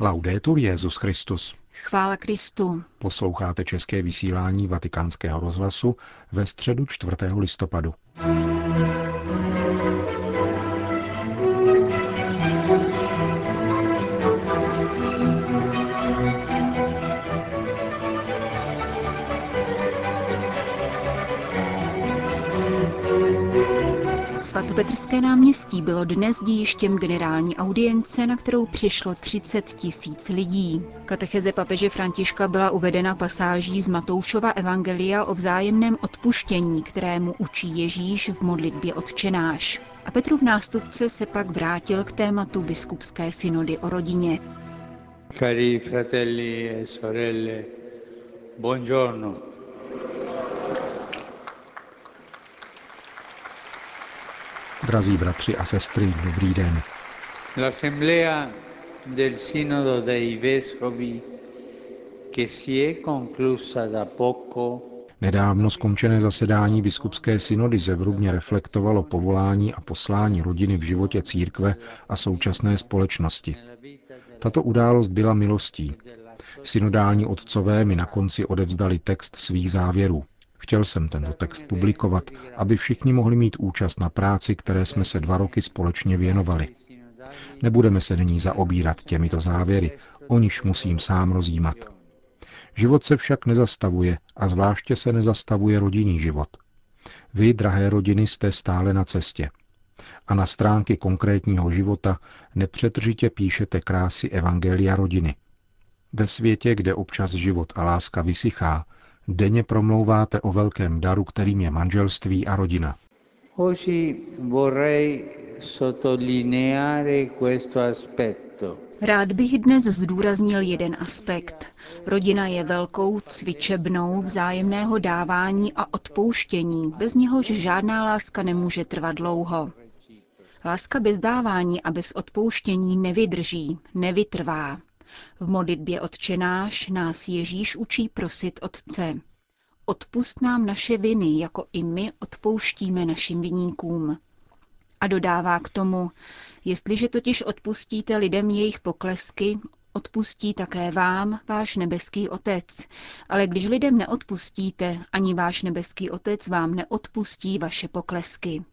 Laudetur Jezus Christus. Chvála Kristu. Posloucháte české vysílání Vatikánského rozhlasu ve středu 4. listopadu. Svatopetrské náměstí bylo dnes dějištěm generální audience, na kterou přišlo 30 tisíc lidí. Katecheze papeže Františka byla uvedena pasáží z Matoušova Evangelia o vzájemném odpuštění, kterému učí Ježíš v modlitbě odčenáš. A Petrův nástupce se pak vrátil k tématu biskupské synody o rodině. Cari fratelli e sorelle, buongiorno. Drazí bratři a sestry, dobrý den. L'assemblea del Sinodo dei Vescovi che si è conclusa da poco Nedávno skončené zasedání biskupské synody zevrubně reflektovalo povolání a poslání rodiny v životě církve a současné společnosti. Tato událost byla milostí. Synodální otcové mi na konci odevzdali text svých závěrů. Chtěl jsem tento text publikovat, aby všichni mohli mít účast na práci, které jsme se dva roky společně věnovali. Nebudeme se nyní zaobírat těmito závěry, o niž musím sám rozjímat. Život se však nezastavuje a zvláště se nezastavuje rodinný život. Vy, drahé rodiny, jste stále na cestě. A na stránky konkrétního života nepřetržitě píšete krásy Evangelia rodiny. Ve světě, kde občas život a láska vysychá, denně promlouváte o velkém daru, kterým je manželství a rodina. Rád bych dnes zdůraznil jeden aspekt. Rodina je velkou cvičebnou vzájemného dávání a odpouštění, bez něhož žádná láska nemůže trvat dlouho. Láska bez dávání a bez odpouštění nevydrží, nevytrvá. V modlitbě odčenáš nás Ježíš učí prosit Otce. Odpust nám naše viny, jako i my odpouštíme našim viníkům. A dodává k tomu, jestliže totiž odpustíte lidem jejich poklesky, odpustí také vám váš nebeský Otec. Ale když lidem neodpustíte, ani váš nebeský Otec vám neodpustí vaše poklesky.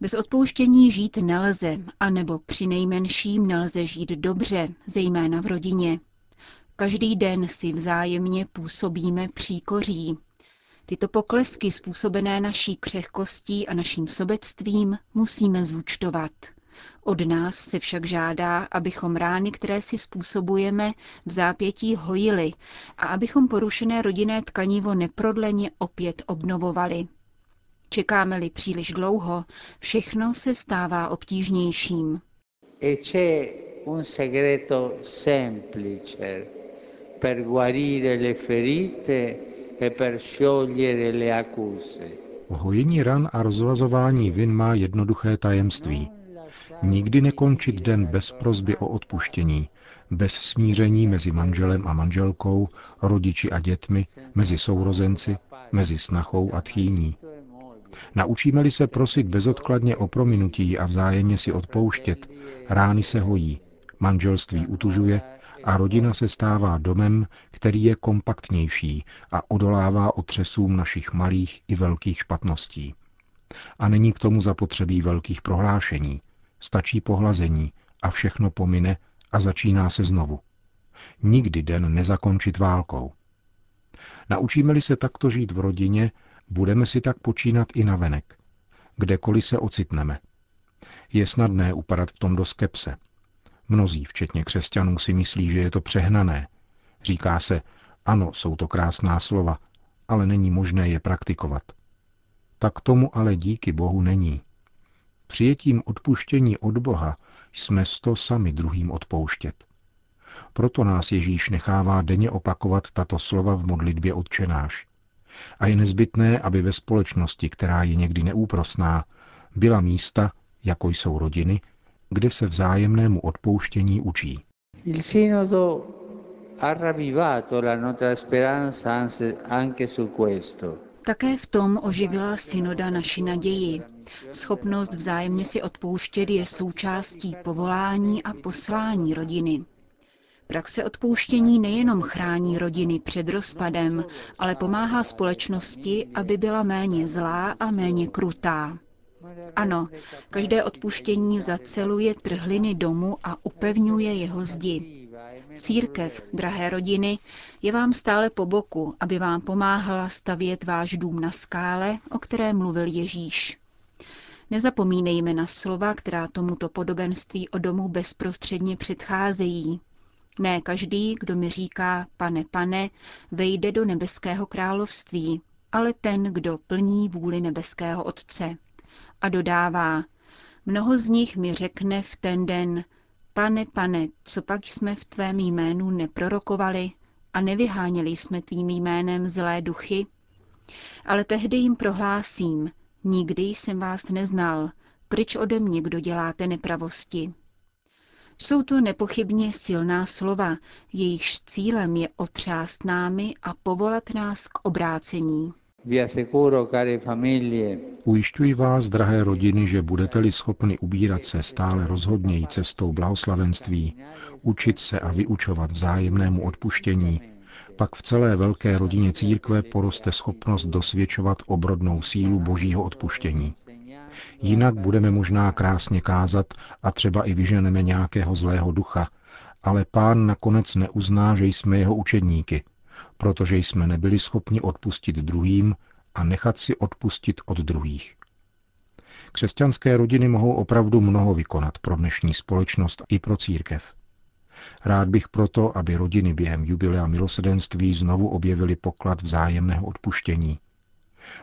Bez odpouštění žít nelze, anebo při nejmenším nelze žít dobře, zejména v rodině. Každý den si vzájemně působíme příkoří. Tyto poklesky způsobené naší křehkostí a naším sobectvím musíme zúčtovat. Od nás se však žádá, abychom rány, které si způsobujeme, v zápětí hojili a abychom porušené rodinné tkanivo neprodleně opět obnovovali. Čekáme-li příliš dlouho, všechno se stává obtížnějším. E c'è un segreto semplice per guarire le ferite e per sciogliere le accuse. Hojení ran a rozvazování vin má jednoduché tajemství. Nikdy nekončit den bez prozby o odpuštění, bez smíření mezi manželem a manželkou, rodiči a dětmi, mezi sourozenci, mezi snachou a tchýní. Naučíme-li se prosit bezodkladně o prominutí a vzájemně si odpouštět, rány se hojí, manželství utužuje a rodina se stává domem, který je kompaktnější a odolává otřesům našich malých i velkých špatností. A není k tomu zapotřebí velkých prohlášení. Stačí pohlazení a všechno pomine a začíná se znovu. Nikdy den nezakončit válkou. Naučíme-li se takto žít v rodině, budeme si tak počínat i navenek, kdekoliv se ocitneme. Je snadné upadat v tom do skepse, Mnozí, včetně křesťanů, si myslí, že je to přehnané. Říká se, ano, jsou to krásná slova, ale není možné je praktikovat. Tak tomu ale díky Bohu není. Přijetím odpuštění od Boha jsme sto sami druhým odpouštět. Proto nás Ježíš nechává denně opakovat tato slova v modlitbě odčenáš. A je nezbytné, aby ve společnosti, která je někdy neúprosná, byla místa, jako jsou rodiny, kde se vzájemnému odpouštění učí. Il sinodo ha ravvivato la nostra speranza anche su questo. Také v tom oživila synoda naši naději. Schopnost vzájemně si odpouštět je součástí povolání a poslání rodiny. Praxe odpouštění nejenom chrání rodiny před rozpadem, ale pomáhá společnosti, aby byla méně zlá a méně krutá. Ano, každé odpuštění zaceluje trhliny domu a upevňuje jeho zdi. Církev, drahé rodiny, je vám stále po boku, aby vám pomáhala stavět váš dům na skále, o které mluvil Ježíš. Nezapomínejme na slova, která tomuto podobenství o domu bezprostředně předcházejí. Ne každý, kdo mi říká, pane, pane, vejde do nebeského království, ale ten, kdo plní vůli nebeského Otce. A dodává, mnoho z nich mi řekne v ten den, pane, pane, co pak jsme v tvém jménu neprorokovali a nevyháněli jsme tvým jménem zlé duchy? Ale tehdy jim prohlásím, nikdy jsem vás neznal, pryč ode mě, kdo děláte nepravosti. Jsou to nepochybně silná slova, jejichž cílem je otřást námi a povolat nás k obrácení. Ujišťuji vás, drahé rodiny, že budete-li schopni ubírat se stále rozhodněji cestou blahoslavenství, učit se a vyučovat vzájemnému odpuštění, pak v celé velké rodině církve poroste schopnost dosvědčovat obrodnou sílu božího odpuštění. Jinak budeme možná krásně kázat a třeba i vyženeme nějakého zlého ducha, ale pán nakonec neuzná, že jsme jeho učedníky, protože jsme nebyli schopni odpustit druhým a nechat si odpustit od druhých. Křesťanské rodiny mohou opravdu mnoho vykonat pro dnešní společnost i pro církev. Rád bych proto, aby rodiny během jubilea milosedenství znovu objevily poklad vzájemného odpuštění,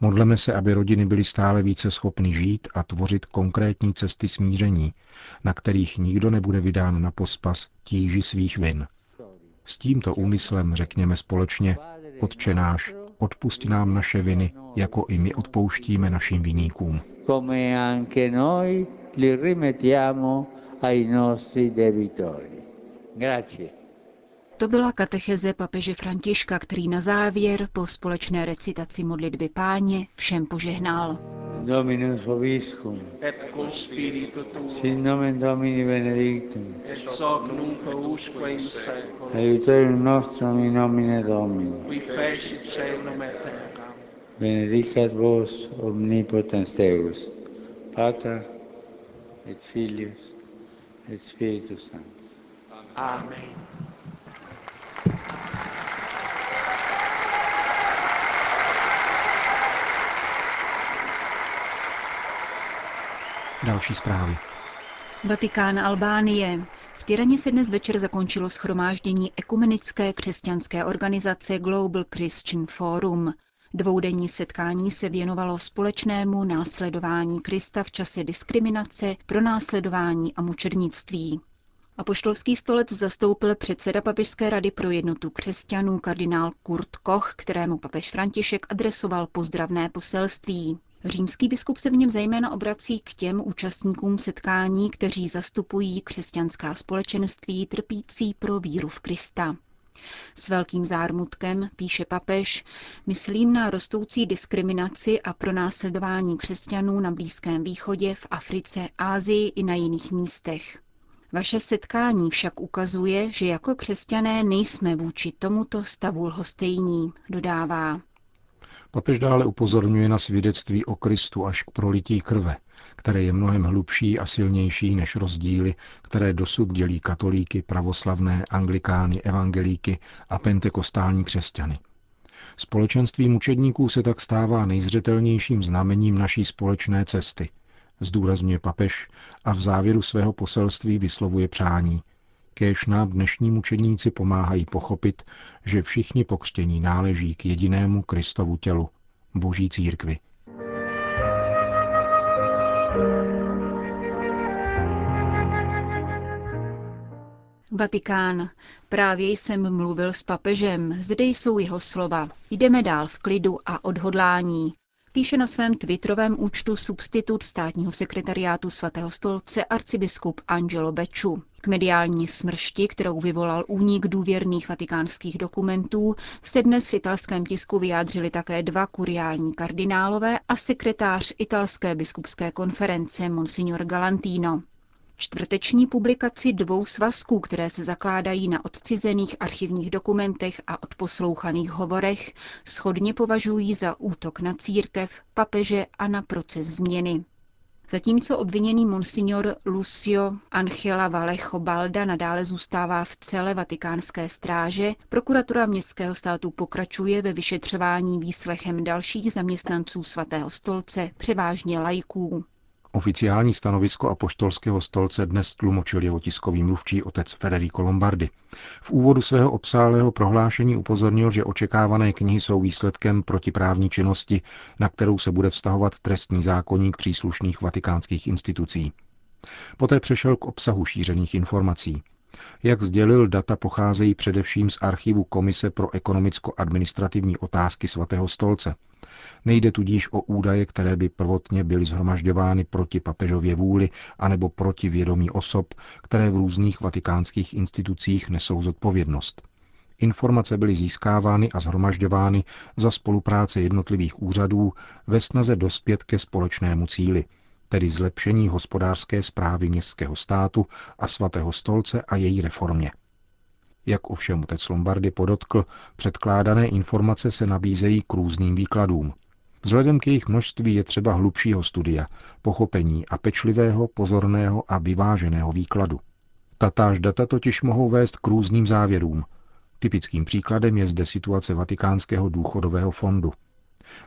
Modleme se, aby rodiny byly stále více schopny žít a tvořit konkrétní cesty smíření, na kterých nikdo nebude vydán na pospas tíži svých vin. S tímto úmyslem řekněme společně, Otče náš, odpust nám naše viny, jako i my odpouštíme našim viníkům. Grazie. To byla katecheze papeže Františka, který na závěr po společné recitaci modlitby páně všem požehnal. Dominus vobiscum. Et cum spiritu tuo. Sin nomen Domini benedictum. Et hoc nunc usque in seculum. Aiutorium nostrum in nomine Domini. Qui fecit caelum et terra. Benedicat vos omnipotens Deus, Pater et Filius et Spiritus Sanctus. Amen. Další zprávy. Vatikán Albánie. V Tyraně se dnes večer zakončilo schromáždění ekumenické křesťanské organizace Global Christian Forum. Dvoudenní setkání se věnovalo společnému následování Krista v čase diskriminace, pronásledování a mučednictví. Apoštolský stolec zastoupil předseda Papežské rady pro jednotu křesťanů kardinál Kurt Koch, kterému papež František adresoval pozdravné poselství. Římský biskup se v něm zejména obrací k těm účastníkům setkání, kteří zastupují křesťanská společenství trpící pro víru v Krista. S velkým zármutkem, píše papež, myslím na rostoucí diskriminaci a pronásledování křesťanů na Blízkém východě, v Africe, Ázii i na jiných místech. Vaše setkání však ukazuje, že jako křesťané nejsme vůči tomuto stavu lhostejní, dodává. Papež dále upozorňuje na svědectví o Kristu až k prolití krve, které je mnohem hlubší a silnější než rozdíly, které dosud dělí katolíky, pravoslavné, anglikány, evangelíky a pentekostální křesťany. Společenství mučedníků se tak stává nejzřetelnějším znamením naší společné cesty, zdůrazňuje papež a v závěru svého poselství vyslovuje přání, Kéž nám dnešní mučeníci pomáhají pochopit, že všichni pokřtění náleží k jedinému Kristovu tělu, Boží církvi. Vatikán. Právě jsem mluvil s papežem, zde jsou jeho slova. Jdeme dál v klidu a odhodlání. Píše na svém twitterovém účtu substitut státního sekretariátu svatého stolce arcibiskup Angelo Beču. K mediální smršti, kterou vyvolal únik důvěrných vatikánských dokumentů, se dnes v italském tisku vyjádřili také dva kuriální kardinálové a sekretář italské biskupské konference Monsignor Galantino. Čtvrteční publikaci dvou svazků, které se zakládají na odcizených archivních dokumentech a odposlouchaných hovorech, schodně považují za útok na církev, papeže a na proces změny. Zatímco obviněný monsignor Lucio Angela Vallejo Balda nadále zůstává v celé vatikánské stráže, prokuratura městského státu pokračuje ve vyšetřování výslechem dalších zaměstnanců svatého stolce, převážně lajků. Oficiální stanovisko apoštolského stolce dnes tlumočil jeho tiskový mluvčí otec Federico Lombardi. V úvodu svého obsálého prohlášení upozornil, že očekávané knihy jsou výsledkem protiprávní činnosti, na kterou se bude vztahovat trestní zákonník příslušných vatikánských institucí. Poté přešel k obsahu šířených informací. Jak sdělil, data pocházejí především z archivu Komise pro ekonomicko-administrativní otázky svatého stolce – Nejde tudíž o údaje, které by prvotně byly zhromažďovány proti papežově vůli anebo proti vědomí osob, které v různých vatikánských institucích nesou zodpovědnost. Informace byly získávány a zhromažďovány za spolupráce jednotlivých úřadů ve snaze dospět ke společnému cíli, tedy zlepšení hospodářské zprávy městského státu a svatého stolce a její reformě. Jak ovšem otec Lombardy podotkl, předkládané informace se nabízejí k různým výkladům. Vzhledem k jejich množství je třeba hlubšího studia, pochopení a pečlivého, pozorného a vyváženého výkladu. Tatáž data totiž mohou vést k různým závěrům. Typickým příkladem je zde situace Vatikánského důchodového fondu.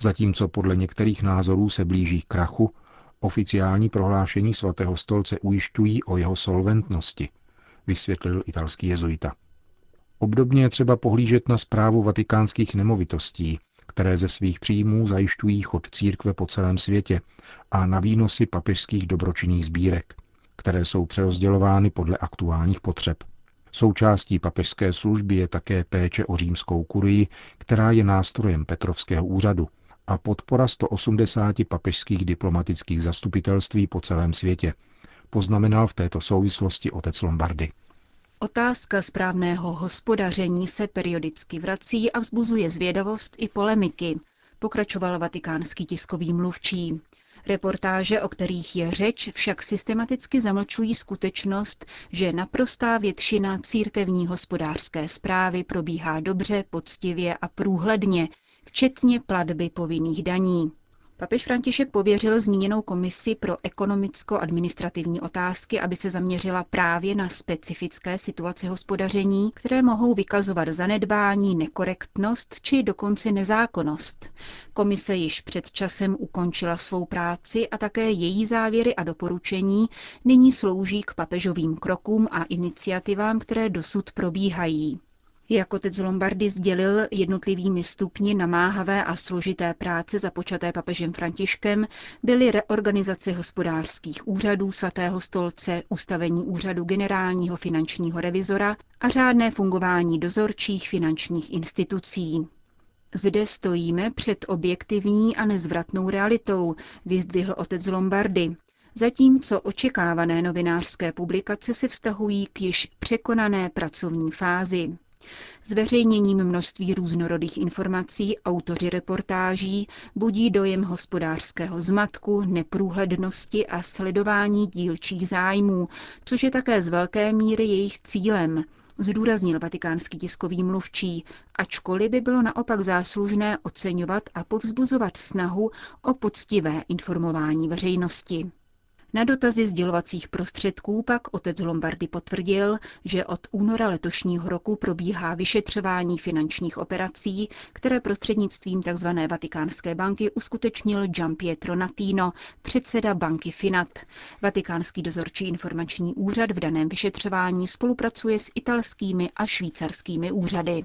Zatímco podle některých názorů se blíží k krachu, oficiální prohlášení svatého stolce ujišťují o jeho solventnosti, vysvětlil italský jezuita. Obdobně je třeba pohlížet na zprávu vatikánských nemovitostí, které ze svých příjmů zajišťují chod církve po celém světě a na výnosy papežských dobročinných sbírek, které jsou přerozdělovány podle aktuálních potřeb. Součástí papežské služby je také péče o římskou kurii, která je nástrojem Petrovského úřadu a podpora 180 papežských diplomatických zastupitelství po celém světě, poznamenal v této souvislosti otec Lombardy. Otázka správného hospodaření se periodicky vrací a vzbuzuje zvědavost i polemiky, pokračoval vatikánský tiskový mluvčí. Reportáže, o kterých je řeč, však systematicky zamlčují skutečnost, že naprostá většina církevní hospodářské zprávy probíhá dobře, poctivě a průhledně, včetně platby povinných daní. Papež František pověřil zmíněnou komisi pro ekonomicko-administrativní otázky, aby se zaměřila právě na specifické situace hospodaření, které mohou vykazovat zanedbání, nekorektnost či dokonce nezákonnost. Komise již před časem ukončila svou práci a také její závěry a doporučení nyní slouží k papežovým krokům a iniciativám, které dosud probíhají. Jak otec Lombardy sdělil jednotlivými stupni namáhavé a složité práce započaté papežem Františkem, byly reorganizace hospodářských úřadů svatého stolce, ustavení úřadu generálního finančního revizora a řádné fungování dozorčích finančních institucí. Zde stojíme před objektivní a nezvratnou realitou, vyzdvihl otec Lombardy, zatímco očekávané novinářské publikace se vztahují k již překonané pracovní fázi. Zveřejněním množství různorodých informací autoři reportáží budí dojem hospodářského zmatku, neprůhlednosti a sledování dílčích zájmů, což je také z velké míry jejich cílem, zdůraznil vatikánský tiskový mluvčí, ačkoliv by bylo naopak záslužné oceňovat a povzbuzovat snahu o poctivé informování veřejnosti. Na dotazy sdělovacích prostředků pak otec Lombardy potvrdil, že od února letošního roku probíhá vyšetřování finančních operací, které prostřednictvím tzv. Vatikánské banky uskutečnil Giampietro Natino, předseda banky Finat. Vatikánský dozorčí informační úřad v daném vyšetřování spolupracuje s italskými a švýcarskými úřady.